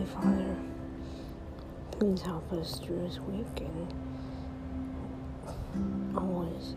Heavenly Father, please help us through this week and always.